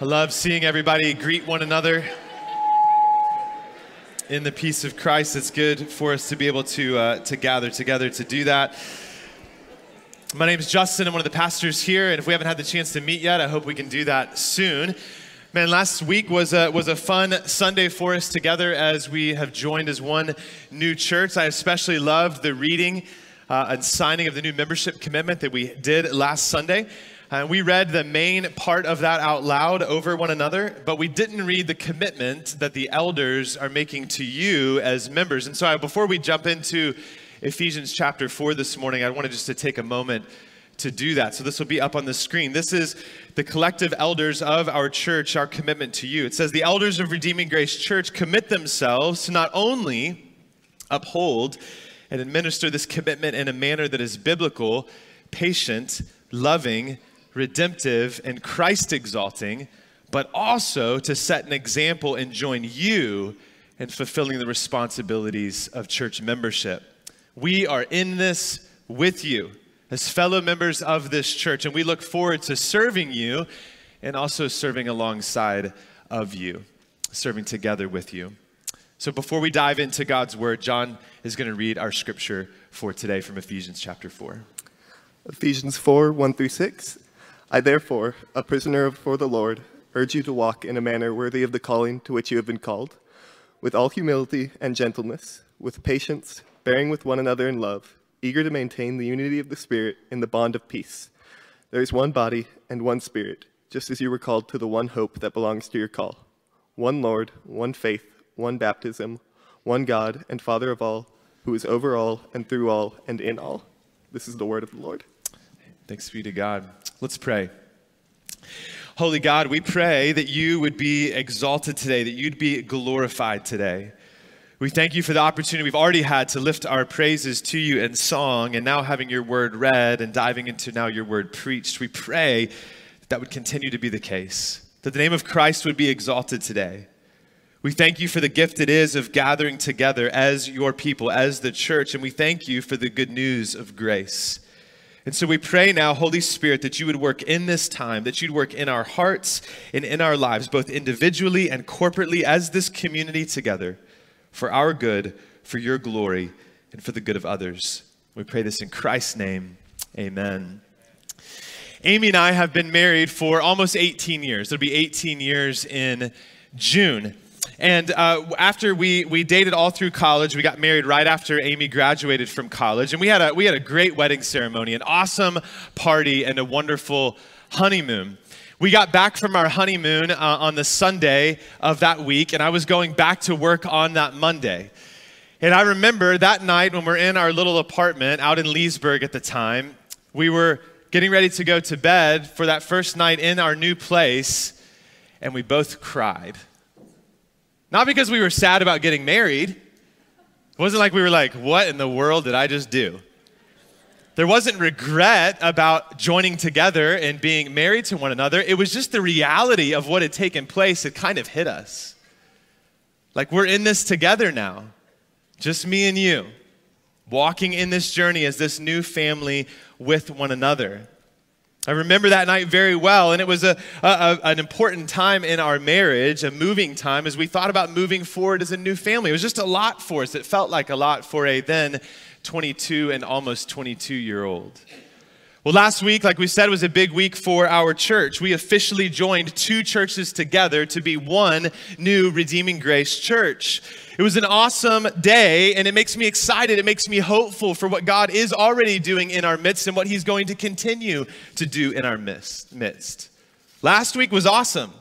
I love seeing everybody greet one another in the peace of Christ. It's good for us to be able to, uh, to gather together to do that. My name is Justin. I'm one of the pastors here, and if we haven't had the chance to meet yet, I hope we can do that soon. Man, last week was a, was a fun Sunday for us together as we have joined as one new church. I especially loved the reading uh, and signing of the new membership commitment that we did last Sunday. Uh, we read the main part of that out loud over one another, but we didn't read the commitment that the elders are making to you as members. And so, I, before we jump into Ephesians chapter 4 this morning, I wanted just to take a moment to do that. So, this will be up on the screen. This is the collective elders of our church, our commitment to you. It says, The elders of Redeeming Grace Church commit themselves to not only uphold and administer this commitment in a manner that is biblical, patient, loving, redemptive, and Christ exalting, but also to set an example and join you in fulfilling the responsibilities of church membership. We are in this with you as fellow members of this church, and we look forward to serving you and also serving alongside of you, serving together with you. So before we dive into God's word, John is going to read our scripture for today from Ephesians chapter 4. Ephesians 4 1 through 6. I, therefore, a prisoner for the Lord, urge you to walk in a manner worthy of the calling to which you have been called, with all humility and gentleness, with patience, bearing with one another in love, eager to maintain the unity of the Spirit in the bond of peace. There is one body and one Spirit, just as you were called to the one hope that belongs to your call one Lord, one faith, one baptism, one God and Father of all, who is over all and through all and in all. This is the word of the Lord. Thanks be to God. Let's pray. Holy God, we pray that you would be exalted today, that you'd be glorified today. We thank you for the opportunity we've already had to lift our praises to you in song and now having your word read and diving into now your word preached. We pray that, that would continue to be the case, that the name of Christ would be exalted today. We thank you for the gift it is of gathering together as your people, as the church, and we thank you for the good news of grace. And so we pray now, Holy Spirit, that you would work in this time, that you'd work in our hearts and in our lives, both individually and corporately, as this community together, for our good, for your glory, and for the good of others. We pray this in Christ's name. Amen. Amy and I have been married for almost 18 years. It'll be 18 years in June. And uh, after we, we dated all through college, we got married right after Amy graduated from college. And we had a, we had a great wedding ceremony, an awesome party, and a wonderful honeymoon. We got back from our honeymoon uh, on the Sunday of that week, and I was going back to work on that Monday. And I remember that night when we're in our little apartment out in Leesburg at the time, we were getting ready to go to bed for that first night in our new place, and we both cried. Not because we were sad about getting married. It wasn't like we were like, what in the world did I just do? There wasn't regret about joining together and being married to one another. It was just the reality of what had taken place that kind of hit us. Like, we're in this together now, just me and you, walking in this journey as this new family with one another. I remember that night very well, and it was a, a, an important time in our marriage, a moving time, as we thought about moving forward as a new family. It was just a lot for us. It felt like a lot for a then 22 and almost 22 year old. Well, last week, like we said, was a big week for our church. We officially joined two churches together to be one new Redeeming Grace church. It was an awesome day, and it makes me excited. It makes me hopeful for what God is already doing in our midst and what He's going to continue to do in our midst. Last week was awesome,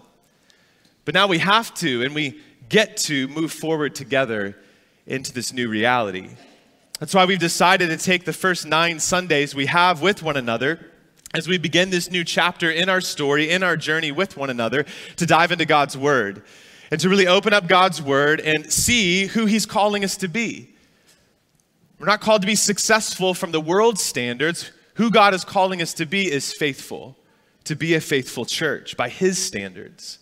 but now we have to and we get to move forward together into this new reality. That's why we've decided to take the first nine Sundays we have with one another as we begin this new chapter in our story, in our journey with one another, to dive into God's Word and to really open up God's word and see who He's calling us to be. We're not called to be successful from the world's standards. Who God is calling us to be is faithful, to be a faithful church by His standards.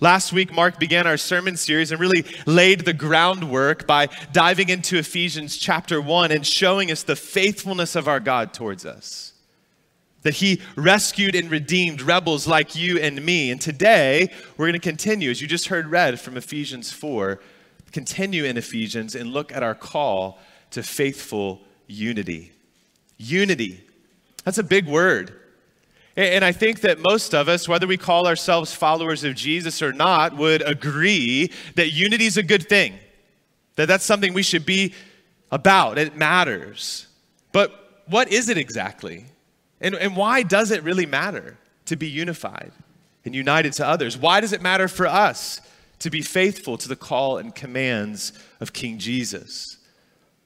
Last week, Mark began our sermon series and really laid the groundwork by diving into Ephesians chapter 1 and showing us the faithfulness of our God towards us. that he rescued and redeemed rebels like you and me. And today, we're going to continue, as you just heard read from Ephesians 4, continue in Ephesians and look at our call to faithful unity. Unity. That's a big word. And I think that most of us, whether we call ourselves followers of Jesus or not, would agree that unity is a good thing, that that's something we should be about. It matters. But what is it exactly? And, and why does it really matter to be unified and united to others? Why does it matter for us to be faithful to the call and commands of King Jesus?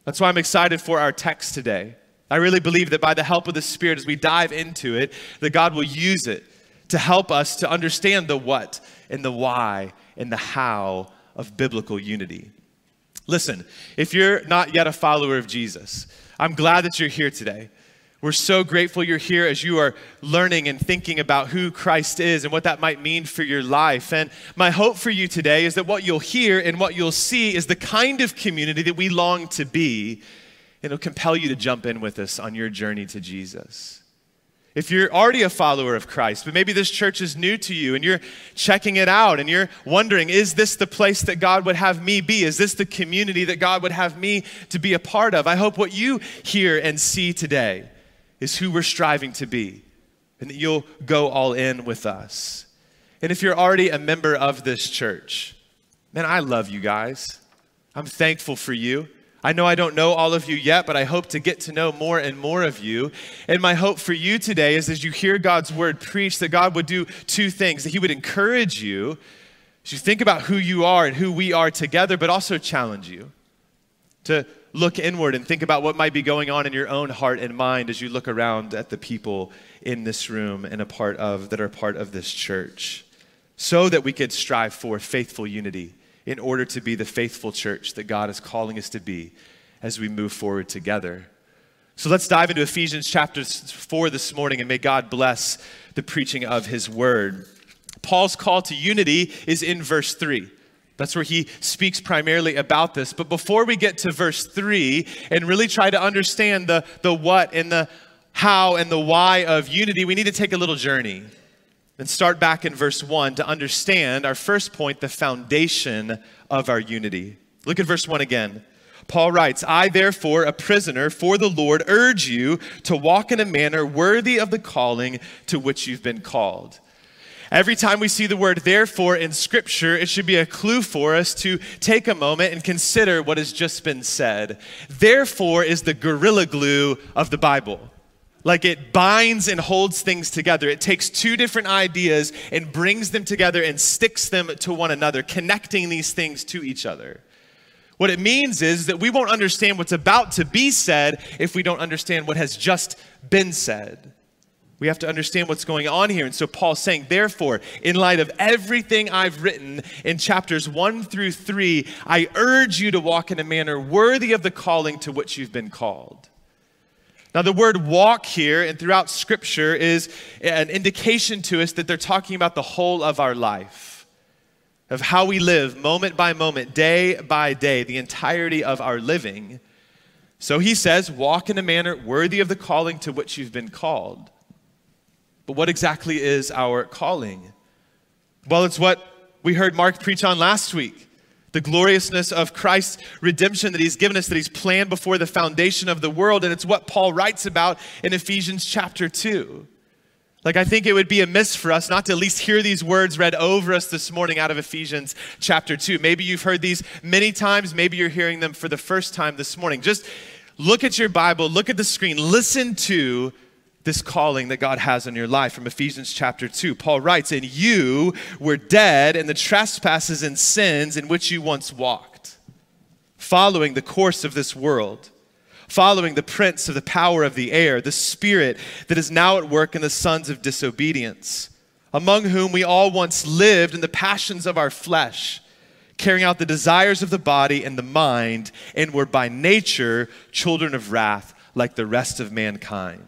That's why I'm excited for our text today. I really believe that by the help of the Spirit, as we dive into it, that God will use it to help us to understand the what and the why and the how of biblical unity. Listen, if you're not yet a follower of Jesus, I'm glad that you're here today. We're so grateful you're here as you are learning and thinking about who Christ is and what that might mean for your life. And my hope for you today is that what you'll hear and what you'll see is the kind of community that we long to be it'll compel you to jump in with us on your journey to Jesus. If you're already a follower of Christ, but maybe this church is new to you and you're checking it out and you're wondering, is this the place that God would have me be? Is this the community that God would have me to be a part of? I hope what you hear and see today is who we're striving to be and that you'll go all in with us. And if you're already a member of this church, man, I love you guys. I'm thankful for you. I know I don't know all of you yet, but I hope to get to know more and more of you. And my hope for you today is as you hear God's word preached, that God would do two things that He would encourage you as you think about who you are and who we are together, but also challenge you to look inward and think about what might be going on in your own heart and mind as you look around at the people in this room and a part of that are part of this church so that we could strive for faithful unity in order to be the faithful church that God is calling us to be as we move forward together. So let's dive into Ephesians chapter 4 this morning and may God bless the preaching of his word. Paul's call to unity is in verse 3. That's where he speaks primarily about this. But before we get to verse 3 and really try to understand the, the what and the how and the why of unity, we need to take a little journey and start back in verse 1 to understand our first point, the foundation of our unity. Look at verse 1 again. Paul writes, I therefore, a prisoner for the Lord, urge you to walk in a manner worthy of the calling to which you've been called. Every time we see the word therefore in Scripture, it should be a clue for us to take a moment and consider what has just been said. Therefore is the gorilla glue of the Bible. Like it binds and holds things together. It takes two different ideas and brings them together and sticks them to one another, connecting these things to each other. What it means is that we won't understand what's about to be said if we don't understand what has just been said. We have to understand what's going on here. And so Paul's saying, therefore, in light of everything I've written in chapters one through three, I urge you to walk in a manner worthy of the calling to which you've been called. Now, the word walk here and throughout Scripture is an indication to us that they're talking about the whole of our life, of how we live moment by moment, day by day, the entirety of our living. So he says, walk in a manner worthy of the calling to which you've been called. But what exactly is our calling? Well, it's what we heard Mark preach on last week the gloriousness of Christ's redemption that he's given us, that he's planned before the foundation of the world. And it's what Paul writes about in Ephesians chapter 2. Like, I think it would be amiss for us not to at least hear these words read over us this morning out of Ephesians chapter 2. Maybe you've heard these many times, maybe you're hearing them for the first time this morning. Just look at your Bible, look at the screen, listen to this calling that God has on your life from Ephesians chapter 2. Paul writes, And you were dead in the trespasses and sins in which you once walked, following the course of this world, following the prince of the power of the air, the spirit that is now at work in the sons of disobedience, among whom we all once lived in the passions of our flesh carrying out the desires of the body and the mind, and were by nature children of wrath like the rest of mankind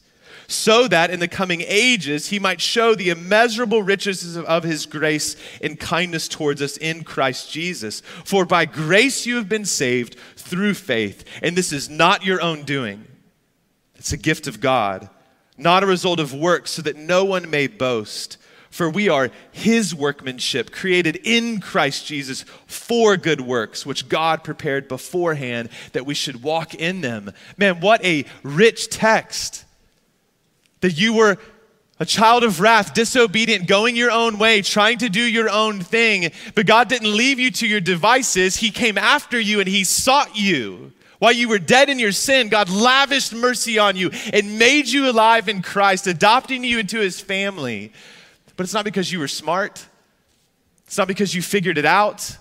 so that in the coming ages he might show the immeasurable riches of his grace and kindness towards us in Christ Jesus. For by grace you have been saved through faith, and this is not your own doing, it's a gift of God, not a result of works, so that no one may boast. For we are his workmanship, created in Christ Jesus for good works, which God prepared beforehand that we should walk in them. Man, what a rich text. That you were a child of wrath, disobedient, going your own way, trying to do your own thing, but God didn't leave you to your devices. He came after you and He sought you. While you were dead in your sin, God lavished mercy on you and made you alive in Christ, adopting you into His family. But it's not because you were smart. It's not because you figured it out.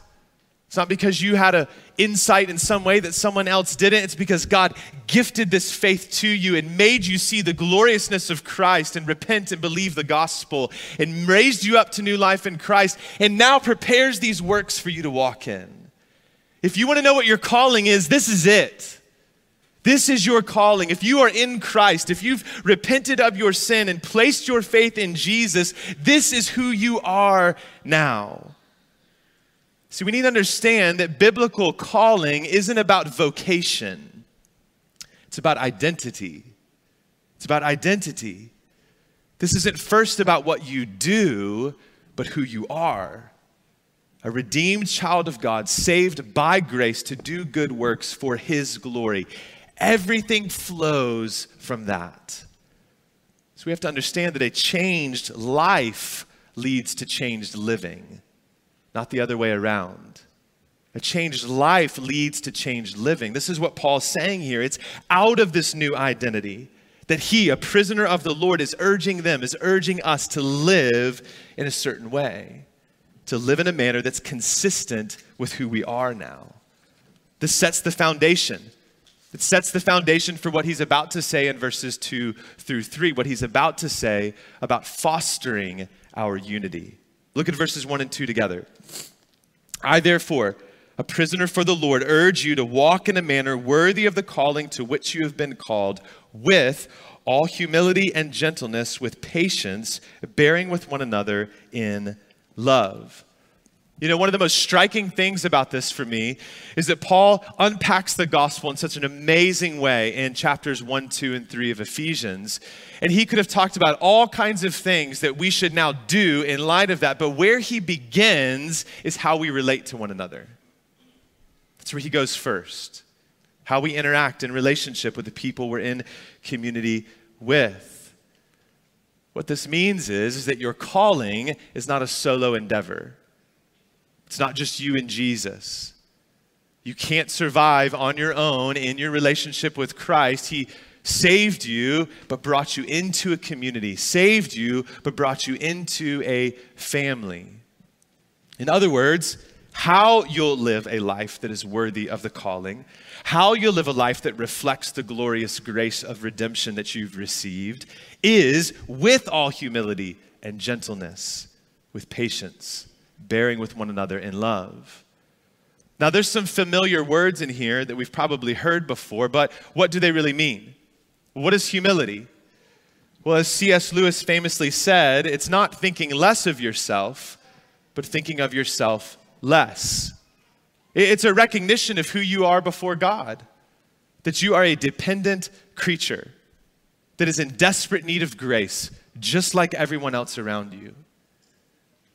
It's not because you had an insight in some way that someone else didn't. It's because God gifted this faith to you and made you see the gloriousness of Christ and repent and believe the gospel and raised you up to new life in Christ and now prepares these works for you to walk in. If you want to know what your calling is, this is it. This is your calling. If you are in Christ, if you've repented of your sin and placed your faith in Jesus, this is who you are now. See, we need to understand that biblical calling isn't about vocation, it's about identity. It's about identity. This isn't first about what you do, but who you are. A redeemed child of God, saved by grace to do good works for his glory. Everything flows from that. So we have to understand that a changed life leads to changed living, not the other way around. A changed life leads to changed living. This is what Paul's saying here. It's out of this new identity that he, a prisoner of the Lord, is urging them, is urging us to live in a certain way, to live in a manner that's consistent with who we are now. This sets the foundation it sets the foundation for what he's about to say in verses 2 through 3, what he's about to say about fostering our unity. Look at verses 1 and 2 together. I, therefore, a prisoner for the Lord, urge you to walk in a manner worthy of the calling to which you have been called, with all humility and gentleness, with patience, bearing with one another in love you know, one of the most striking things about this for me is that Paul unpacks the gospel in such an amazing way in chapters 1, 2, and 3 of Ephesians. And he could have talked about all kinds of things that we should now do in light of that. But where he begins is how we relate to one another. That's where he goes first. How we interact in relationship with the people we're in community with. What this means is, is that your calling is not a solo endeavor. It's not just you and Jesus. You can't survive on your own in your relationship with Christ. He saved you, but brought you into a community, saved you, but brought you into a family. In other words, how you'll live a life that is worthy of the calling, how you'll live a life that reflects the glorious grace of redemption that you've received, is with all humility and gentleness, with patience bearing with one another in love. Now, there's some familiar words in here that we've probably heard before, but what do they really mean? What is humility? Well, as C.S. Lewis famously said, it's not thinking less of yourself, but thinking of yourself less. It's a recognition of who you are before God, that you are a dependent creature that is in desperate need of grace, just like everyone else around you.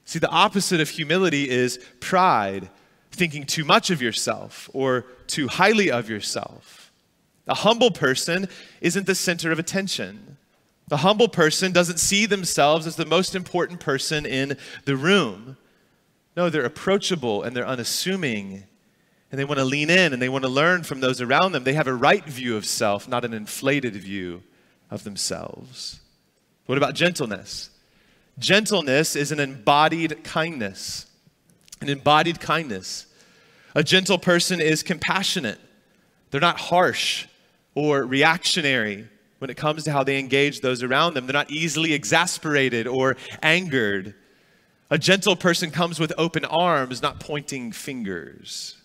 See, the opposite of humility is pride, thinking too much of yourself or too highly of yourself. A humble person isn't the center of attention. The humble person doesn't see themselves as the most important person in the room. No, they're approachable and they're unassuming. And they want to lean in and they want to learn from those around them. They have a right view of self, not an inflated view of themselves. What about gentleness? Gentleness is an embodied kindness. An embodied kindness. A gentle person is compassionate. They're not harsh or reactionary when it comes to how they engage those around them. They're not easily exasperated or angered. A gentle person comes with open arms, not pointing fingers.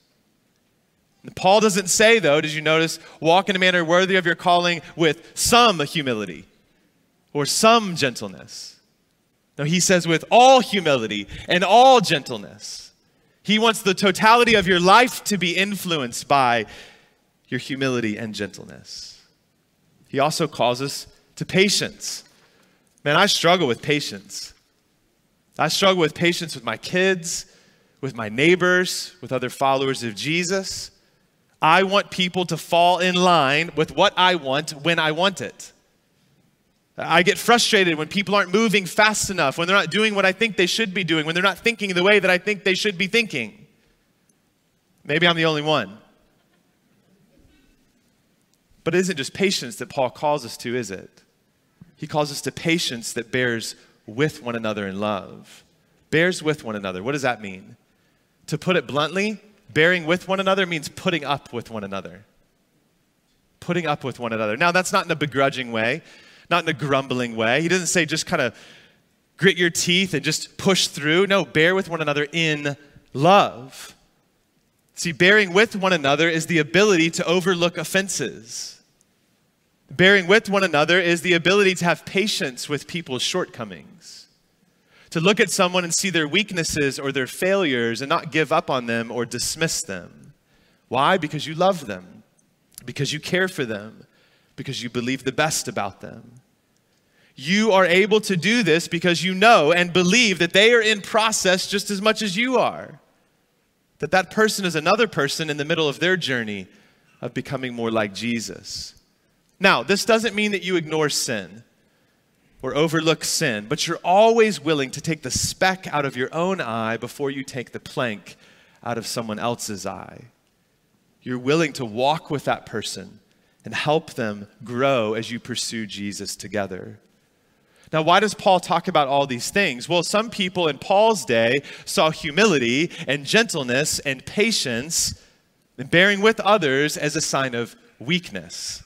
Paul doesn't say, though, did you notice, walk in a manner worthy of your calling with some humility or some gentleness. No, he says with all humility and all gentleness. He wants the totality of your life to be influenced by your humility and gentleness. He also calls us to patience. Man, I struggle with patience. I struggle with patience with my kids, with my neighbors, with other followers of Jesus. I want people to fall in line with what I want when I want it. I get frustrated when people aren't moving fast enough, when they're not doing what I think they should be doing, when they're not thinking the way that I think they should be thinking. Maybe I'm the only one. But it isn't just patience that Paul calls us to, is it? He calls us to patience that bears with one another in love. Bears with one another. What does that mean? To put it bluntly, bearing with one another means putting up with one another. Putting up with one another. Now, that's not in a begrudging way, not in a grumbling way. He doesn't say just kind of grit your teeth and just push through. No, bear with one another in love. See, bearing with one another is the ability to overlook offenses. Bearing with one another is the ability to have patience with people's shortcomings to look at someone and see their weaknesses or their failures and not give up on them or dismiss them. Why? Because you love them, because you care for them, because you believe the best about them. You are able to do this because you know and believe that they are in process just as much as you are. That that person is another person in the middle of their journey of becoming more like Jesus. Now, this doesn't mean that you ignore sin or overlook sin, but you're always willing to take the speck out of your own eye before you take the plank out of someone else's eye. You're willing to walk with that person and help them grow as you pursue Jesus together. Now, why does Paul talk about all these things? Well, some people in Paul's day saw humility and gentleness and patience and bearing with others as a sign of weakness.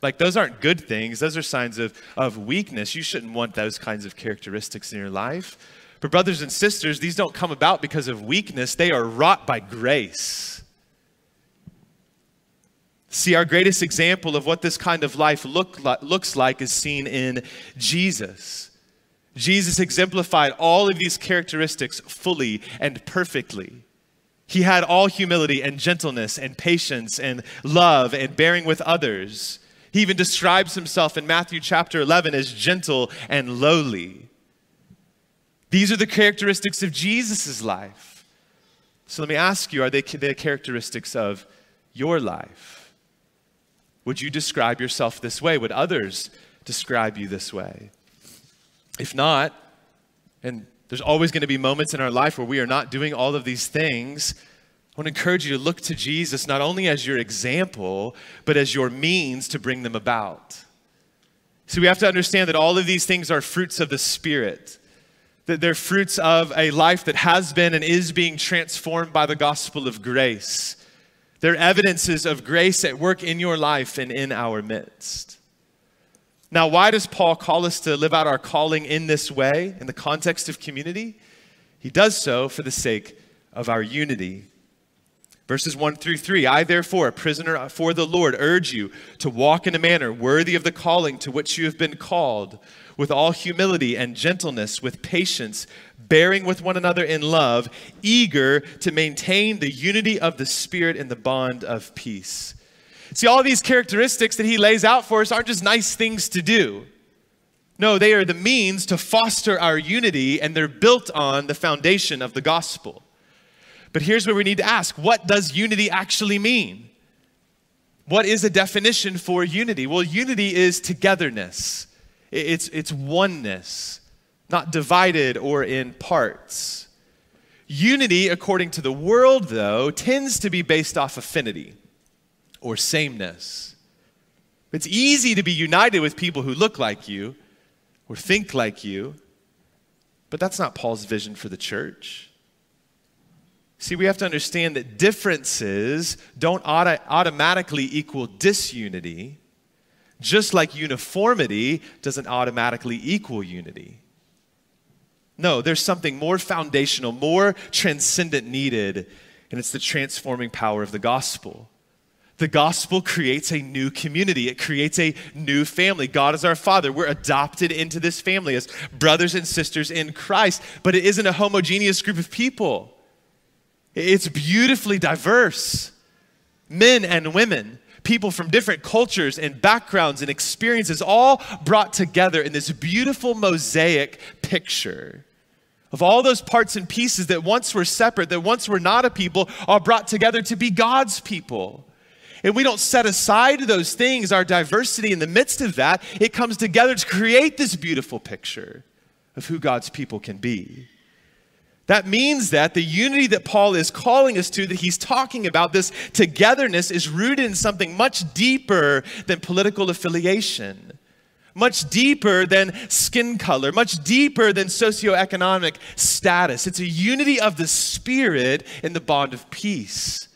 Like, those aren't good things. Those are signs of, of weakness. You shouldn't want those kinds of characteristics in your life. But, brothers and sisters, these don't come about because of weakness, they are wrought by grace. See, our greatest example of what this kind of life look, looks like is seen in Jesus. Jesus exemplified all of these characteristics fully and perfectly. He had all humility and gentleness and patience and love and bearing with others. He even describes himself in Matthew chapter 11 as gentle and lowly. These are the characteristics of Jesus' life. So let me ask you are they the characteristics of your life? Would you describe yourself this way? Would others describe you this way? If not, and there's always going to be moments in our life where we are not doing all of these things, I want to encourage you to look to Jesus not only as your example, but as your means to bring them about. So we have to understand that all of these things are fruits of the Spirit, that they're fruits of a life that has been and is being transformed by the gospel of grace. They're evidences of grace at work in your life and in our midst. Now, why does Paul call us to live out our calling in this way, in the context of community? He does so for the sake of our unity. Verses 1 through 3 I, therefore, a prisoner for the Lord, urge you to walk in a manner worthy of the calling to which you have been called, with all humility and gentleness, with patience, bearing with one another in love, eager to maintain the unity of the Spirit in the bond of peace. See, all these characteristics that he lays out for us aren't just nice things to do. No, they are the means to foster our unity, and they're built on the foundation of the gospel. But here's where we need to ask what does unity actually mean? What is a definition for unity? Well, unity is togetherness, it's, it's oneness, not divided or in parts. Unity, according to the world, though, tends to be based off affinity or sameness. It's easy to be united with people who look like you or think like you, but that's not Paul's vision for the church. See, we have to understand that differences don't auto- automatically equal disunity, just like uniformity doesn't automatically equal unity. No, there's something more foundational, more transcendent needed and it's the transforming power of the gospel. The gospel creates a new community. It creates a new family. God is our Father. We're adopted into this family as brothers and sisters in Christ, but it isn't a homogeneous group of people. It's beautifully diverse. Men and women, people from different cultures and backgrounds and experiences, all brought together in this beautiful mosaic picture of all those parts and pieces that once were separate, that once were not a people, are brought together to be God's people. And we don't set aside those things, our diversity in the midst of that. It comes together to create this beautiful picture of who God's people can be. That means that the unity that Paul is calling us to, that he's talking about, this togetherness, is rooted in something much deeper than political affiliation, much deeper than skin color, much deeper than socioeconomic status. It's a unity of the Spirit in the bond of peace.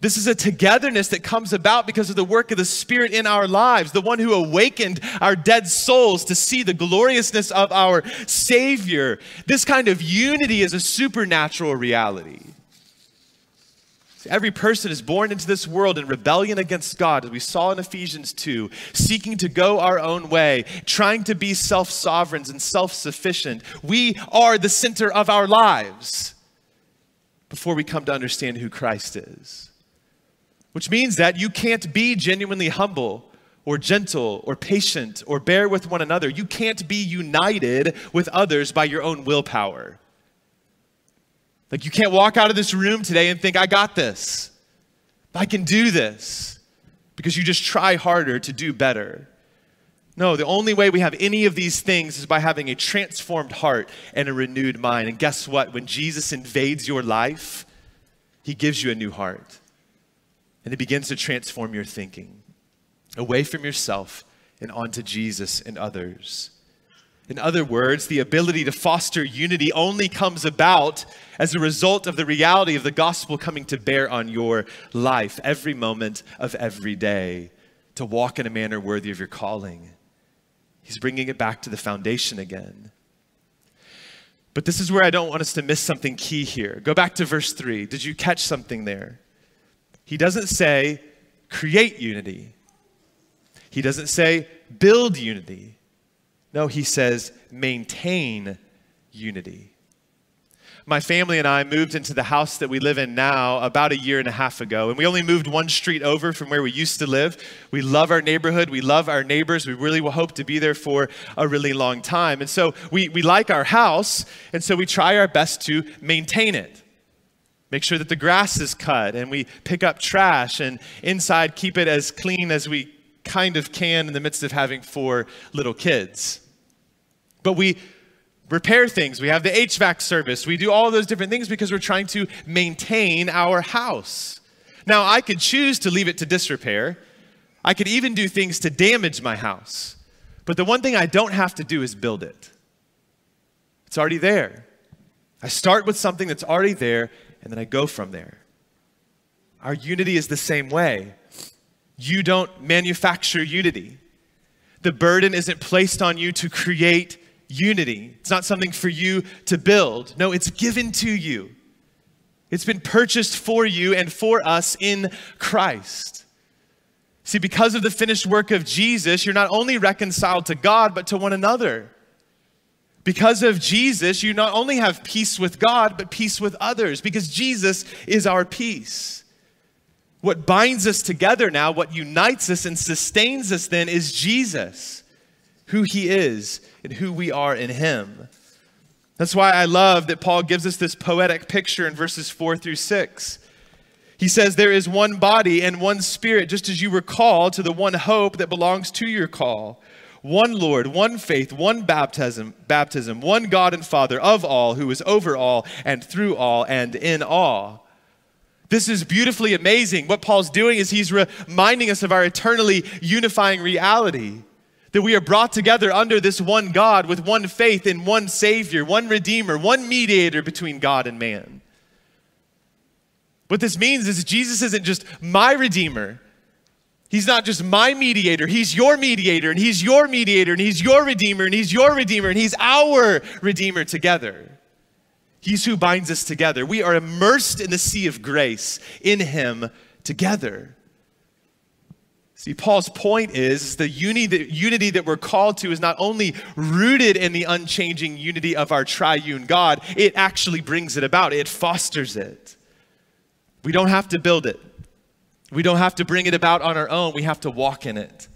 This is a togetherness that comes about because of the work of the Spirit in our lives, the one who awakened our dead souls to see the gloriousness of our Savior. This kind of unity is a supernatural reality. Every person is born into this world in rebellion against God, as we saw in Ephesians 2, seeking to go our own way, trying to be self sovereigns and self sufficient. We are the center of our lives before we come to understand who Christ is which means that you can't be genuinely humble or gentle or patient or bear with one another. You can't be united with others by your own willpower. Like, you can't walk out of this room today and think, I got this. I can do this. Because you just try harder to do better. No, the only way we have any of these things is by having a transformed heart and a renewed mind. And guess what? When Jesus invades your life, he gives you a new heart. And it begins to transform your thinking away from yourself and onto Jesus and others. In other words, the ability to foster unity only comes about as a result of the reality of the gospel coming to bear on your life every moment of every day to walk in a manner worthy of your calling. He's bringing it back to the foundation again. But this is where I don't want us to miss something key here. Go back to verse 3. Did you catch something there? He doesn't say create unity. He doesn't say build unity. No, he says maintain unity. My family and I moved into the house that we live in now about a year and a half ago, and we only moved one street over from where we used to live. We love our neighborhood, we love our neighbors, we really will hope to be there for a really long time. And so we, we like our house, and so we try our best to maintain it make sure that the grass is cut and we pick up trash and inside keep it as clean as we kind of can in the midst of having four little kids. But we repair things. We have the HVAC service. We do all those different things because we're trying to maintain our house. Now, I could choose to leave it to disrepair. I could even do things to damage my house. But the one thing I don't have to do is build it. It's already there. I start with something that's already there and then I go from there. Our unity is the same way. You don't manufacture unity. The burden isn't placed on you to create unity. It's not something for you to build. No, it's given to you. It's been purchased for you and for us in Christ. See, because of the finished work of Jesus, you're not only reconciled to God, but to one another. Because of Jesus, you not only have peace with God, but peace with others, because Jesus is our peace. What binds us together now, what unites us and sustains us then, is Jesus, who He is and who we are in Him. That's why I love that Paul gives us this poetic picture in verses four through six. He says, There is one body and one spirit, just as you were called to the one hope that belongs to your call one Lord, one faith, one baptism, baptism, one God and Father of all, who is over all and through all and in all. This is beautifully amazing. What Paul's doing is he's reminding us of our eternally unifying reality. That we are brought together under this one God with one faith in one Savior, one Redeemer, one mediator between God and man. What this means is Jesus isn't just my Redeemer, He's not just my mediator, he's your mediator, and he's your mediator, and he's your redeemer, and he's your redeemer, and he's our redeemer together. He's who binds us together. We are immersed in the sea of grace in Him together. See, Paul's point is the unity, the unity that we're called to is not only rooted in the unchanging unity of our triune God, it actually brings it about, it fosters it. We don't have to build it, we don't have to bring it about on our own. We have to walk in it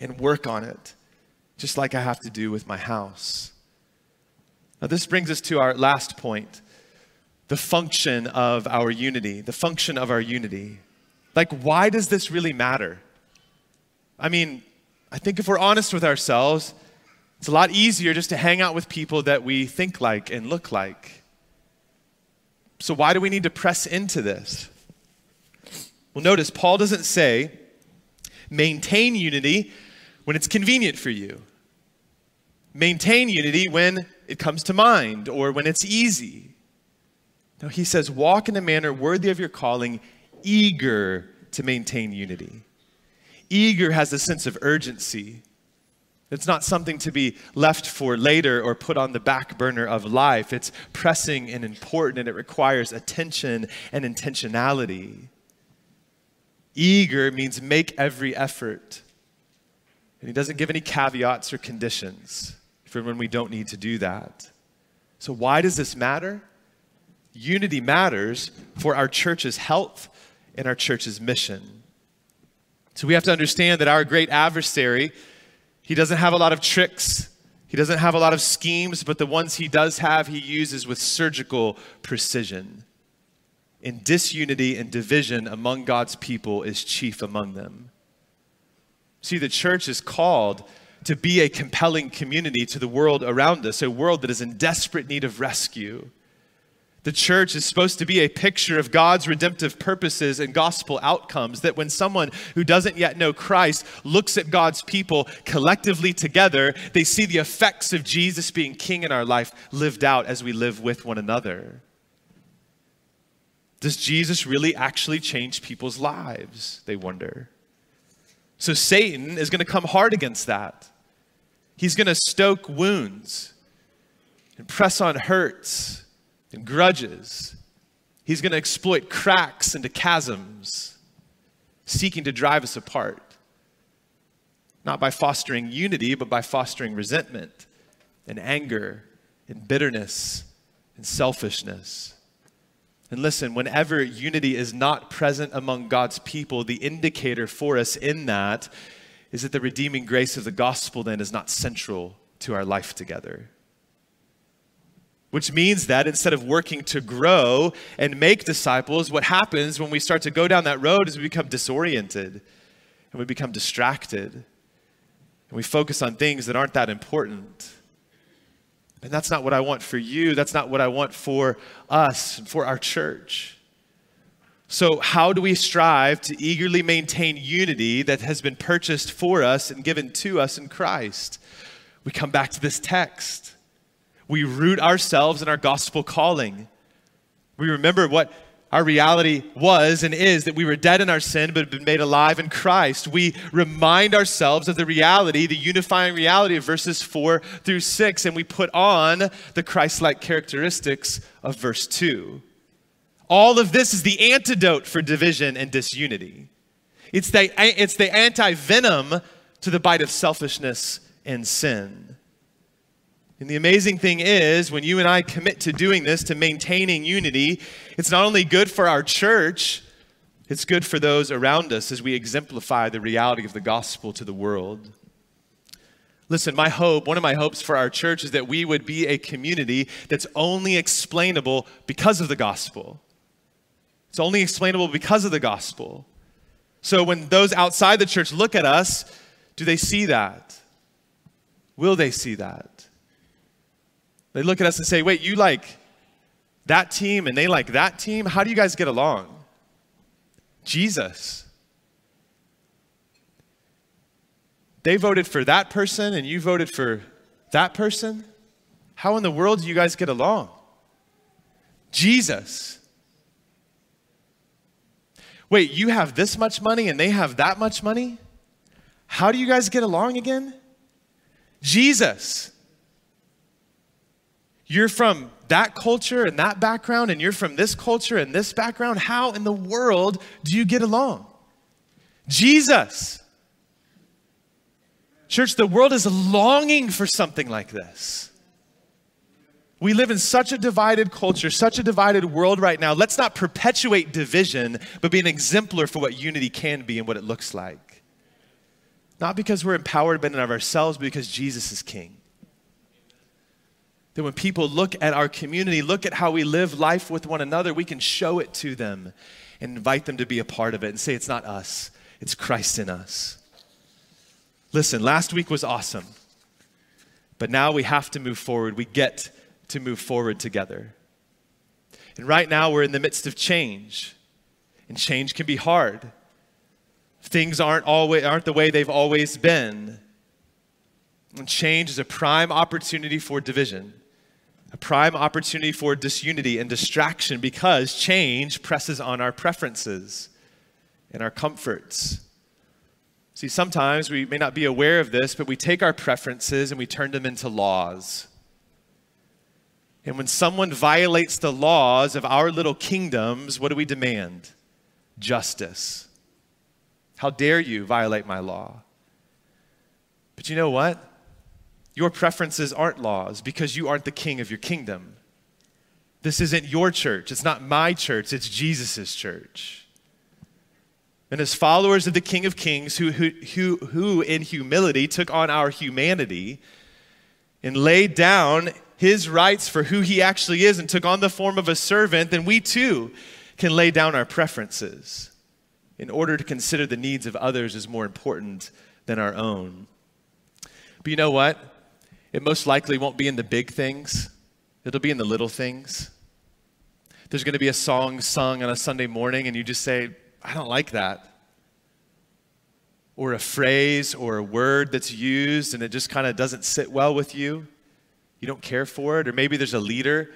and work on it, just like I have to do with my house. Now, this brings us to our last point the function of our unity. The function of our unity. Like, why does this really matter? I mean, I think if we're honest with ourselves, it's a lot easier just to hang out with people that we think like and look like. So, why do we need to press into this? Well, notice Paul doesn't say maintain unity when it's convenient for you, maintain unity when it comes to mind or when it's easy. No, he says, walk in a manner worthy of your calling, eager to maintain unity. Eager has a sense of urgency. It's not something to be left for later or put on the back burner of life. It's pressing and important, and it requires attention and intentionality. Eager means make every effort. And he doesn't give any caveats or conditions for when we don't need to do that. So, why does this matter? Unity matters for our church's health and our church's mission. So, we have to understand that our great adversary, he doesn't have a lot of tricks, he doesn't have a lot of schemes, but the ones he does have, he uses with surgical precision. And disunity and division among God's people is chief among them. See, the church is called to be a compelling community to the world around us, a world that is in desperate need of rescue. The church is supposed to be a picture of God's redemptive purposes and gospel outcomes. That when someone who doesn't yet know Christ looks at God's people collectively together, they see the effects of Jesus being king in our life lived out as we live with one another. Does Jesus really actually change people's lives? They wonder. So Satan is going to come hard against that. He's going to stoke wounds and press on hurts and grudges. He's going to exploit cracks into chasms, seeking to drive us apart. Not by fostering unity, but by fostering resentment and anger and bitterness and selfishness. And listen, whenever unity is not present among God's people, the indicator for us in that is that the redeeming grace of the gospel then is not central to our life together. Which means that instead of working to grow and make disciples, what happens when we start to go down that road is we become disoriented and we become distracted and we focus on things that aren't that important. And that's not what I want for you. That's not what I want for us, for our church. So, how do we strive to eagerly maintain unity that has been purchased for us and given to us in Christ? We come back to this text. We root ourselves in our gospel calling. We remember what our reality was and is that we were dead in our sin but have been made alive in Christ. We remind ourselves of the reality, the unifying reality of verses 4 through 6, and we put on the Christ like characteristics of verse 2. All of this is the antidote for division and disunity. It's the, it's the anti venom to the bite of selfishness and sin. And the amazing thing is, when you and I commit to doing this, to maintaining unity, it's not only good for our church, it's good for those around us as we exemplify the reality of the gospel to the world. Listen, my hope, one of my hopes for our church is that we would be a community that's only explainable because of the gospel. It's only explainable because of the gospel. So when those outside the church look at us, do they see that? Will they see that? They look at us and say, wait, you like that team and they like that team? How do you guys get along? Jesus. They voted for that person and you voted for that person? How in the world do you guys get along? Jesus. Wait, you have this much money and they have that much money? How do you guys get along again? Jesus. You're from that culture and that background, and you're from this culture and this background, how in the world do you get along? Jesus. Church, the world is longing for something like this. We live in such a divided culture, such a divided world right now. Let's not perpetuate division, but be an exemplar for what unity can be and what it looks like. Not because we're empowered in and of ourselves, but because Jesus is King. That when people look at our community, look at how we live life with one another, we can show it to them and invite them to be a part of it and say, it's not us, it's Christ in us. Listen, last week was awesome, but now we have to move forward. We get to move forward together. And right now, we're in the midst of change, and change can be hard. Things aren't, always, aren't the way they've always been. And change is a prime opportunity for division, a prime opportunity for disunity and distraction because change presses on our preferences and our comforts. See, sometimes we may not be aware of this, but we take our preferences and we turn them into laws. And when someone violates the laws of our little kingdoms, what do we demand? Justice. How dare you violate my law? But you know what? Your preferences aren't laws because you aren't the king of your kingdom. This isn't your church. It's not my church. It's Jesus' church. And as followers of the King of Kings, who, who, who, who in humility took on our humanity and laid down his rights for who he actually is and took on the form of a servant, then we too can lay down our preferences in order to consider the needs of others as more important than our own. But you know what? It most likely won't be in the big things, it'll be in the little things. There's going to be a song sung on a Sunday morning, and you just say, I don't like that. Or a phrase or a word that's used and it just kind of doesn't sit well with you. You don't care for it. Or maybe there's a leader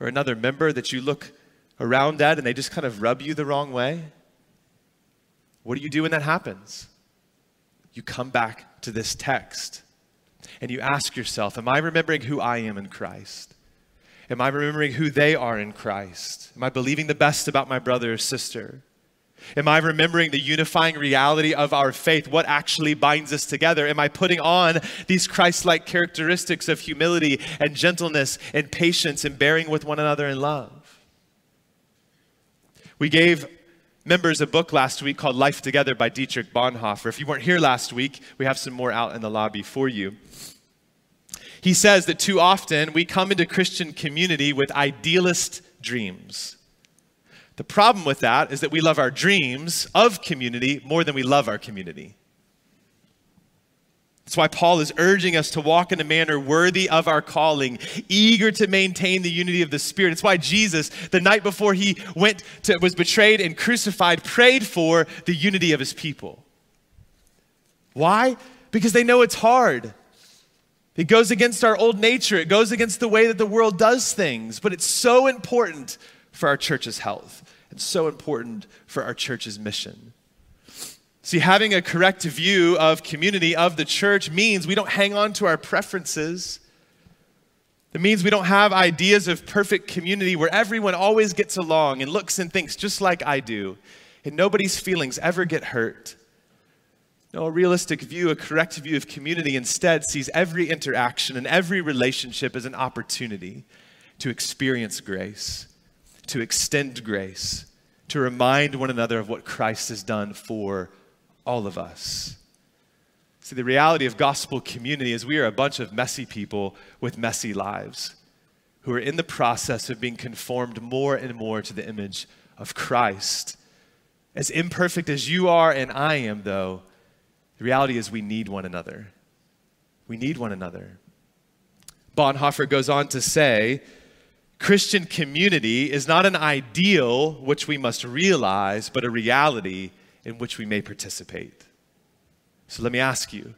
or another member that you look around at and they just kind of rub you the wrong way. What do you do when that happens? You come back to this text and you ask yourself, Am I remembering who I am in Christ? Am I remembering who they are in Christ? Am I believing the best about my brother or sister? Am I remembering the unifying reality of our faith? What actually binds us together? Am I putting on these Christ like characteristics of humility and gentleness and patience and bearing with one another in love? We gave members a book last week called Life Together by Dietrich Bonhoeffer. If you weren't here last week, we have some more out in the lobby for you. He says that too often we come into Christian community with idealist dreams. The problem with that is that we love our dreams of community more than we love our community. That's why Paul is urging us to walk in a manner worthy of our calling, eager to maintain the unity of the Spirit. It's why Jesus, the night before he went to, was betrayed and crucified, prayed for the unity of his people. Why? Because they know it's hard. It goes against our old nature. It goes against the way that the world does things. But it's so important for our church's health and so important for our church's mission. See, having a correct view of community, of the church, means we don't hang on to our preferences. It means we don't have ideas of perfect community where everyone always gets along and looks and thinks just like I do, and nobody's feelings ever get hurt. No, a realistic view, a correct view of community instead sees every interaction and every relationship as an opportunity to experience grace to extend grace, to remind one another of what Christ has done for all of us. See, the reality of gospel community is we are a bunch of messy people with messy lives who are in the process of being conformed more and more to the image of Christ. As imperfect as you are and I am, though, the reality is we need one another. We need one another. Bonhoeffer goes on to say Christian community is not an ideal which we must realize, but a reality in which we may participate. So let me ask you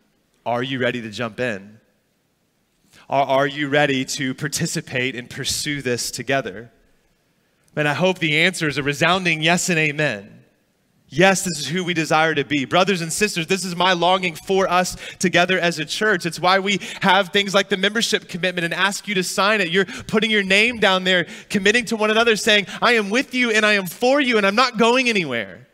are you ready to jump in? Are, are you ready to participate and pursue this together? And I hope the answer is a resounding yes and amen. Yes, this is who we desire to be. Brothers and sisters, this is my longing for us together as a church. It's why we have things like the membership commitment and ask you to sign it. You're putting your name down there, committing to one another, saying, I am with you and I am for you and I'm not going anywhere.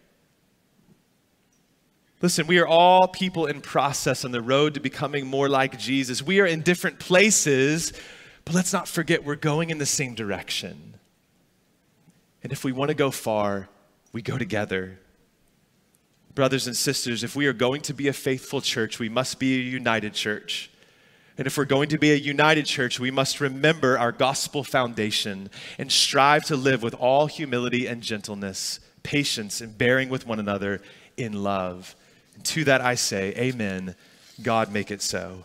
Listen, we are all people in process on the road to becoming more like Jesus. We are in different places, but let's not forget we're going in the same direction. And if we want to go far, we go together. Brothers and sisters, if we are going to be a faithful church, we must be a united church. And if we're going to be a united church, we must remember our gospel foundation and strive to live with all humility and gentleness, patience, and bearing with one another in love. To that I say, Amen. God make it so.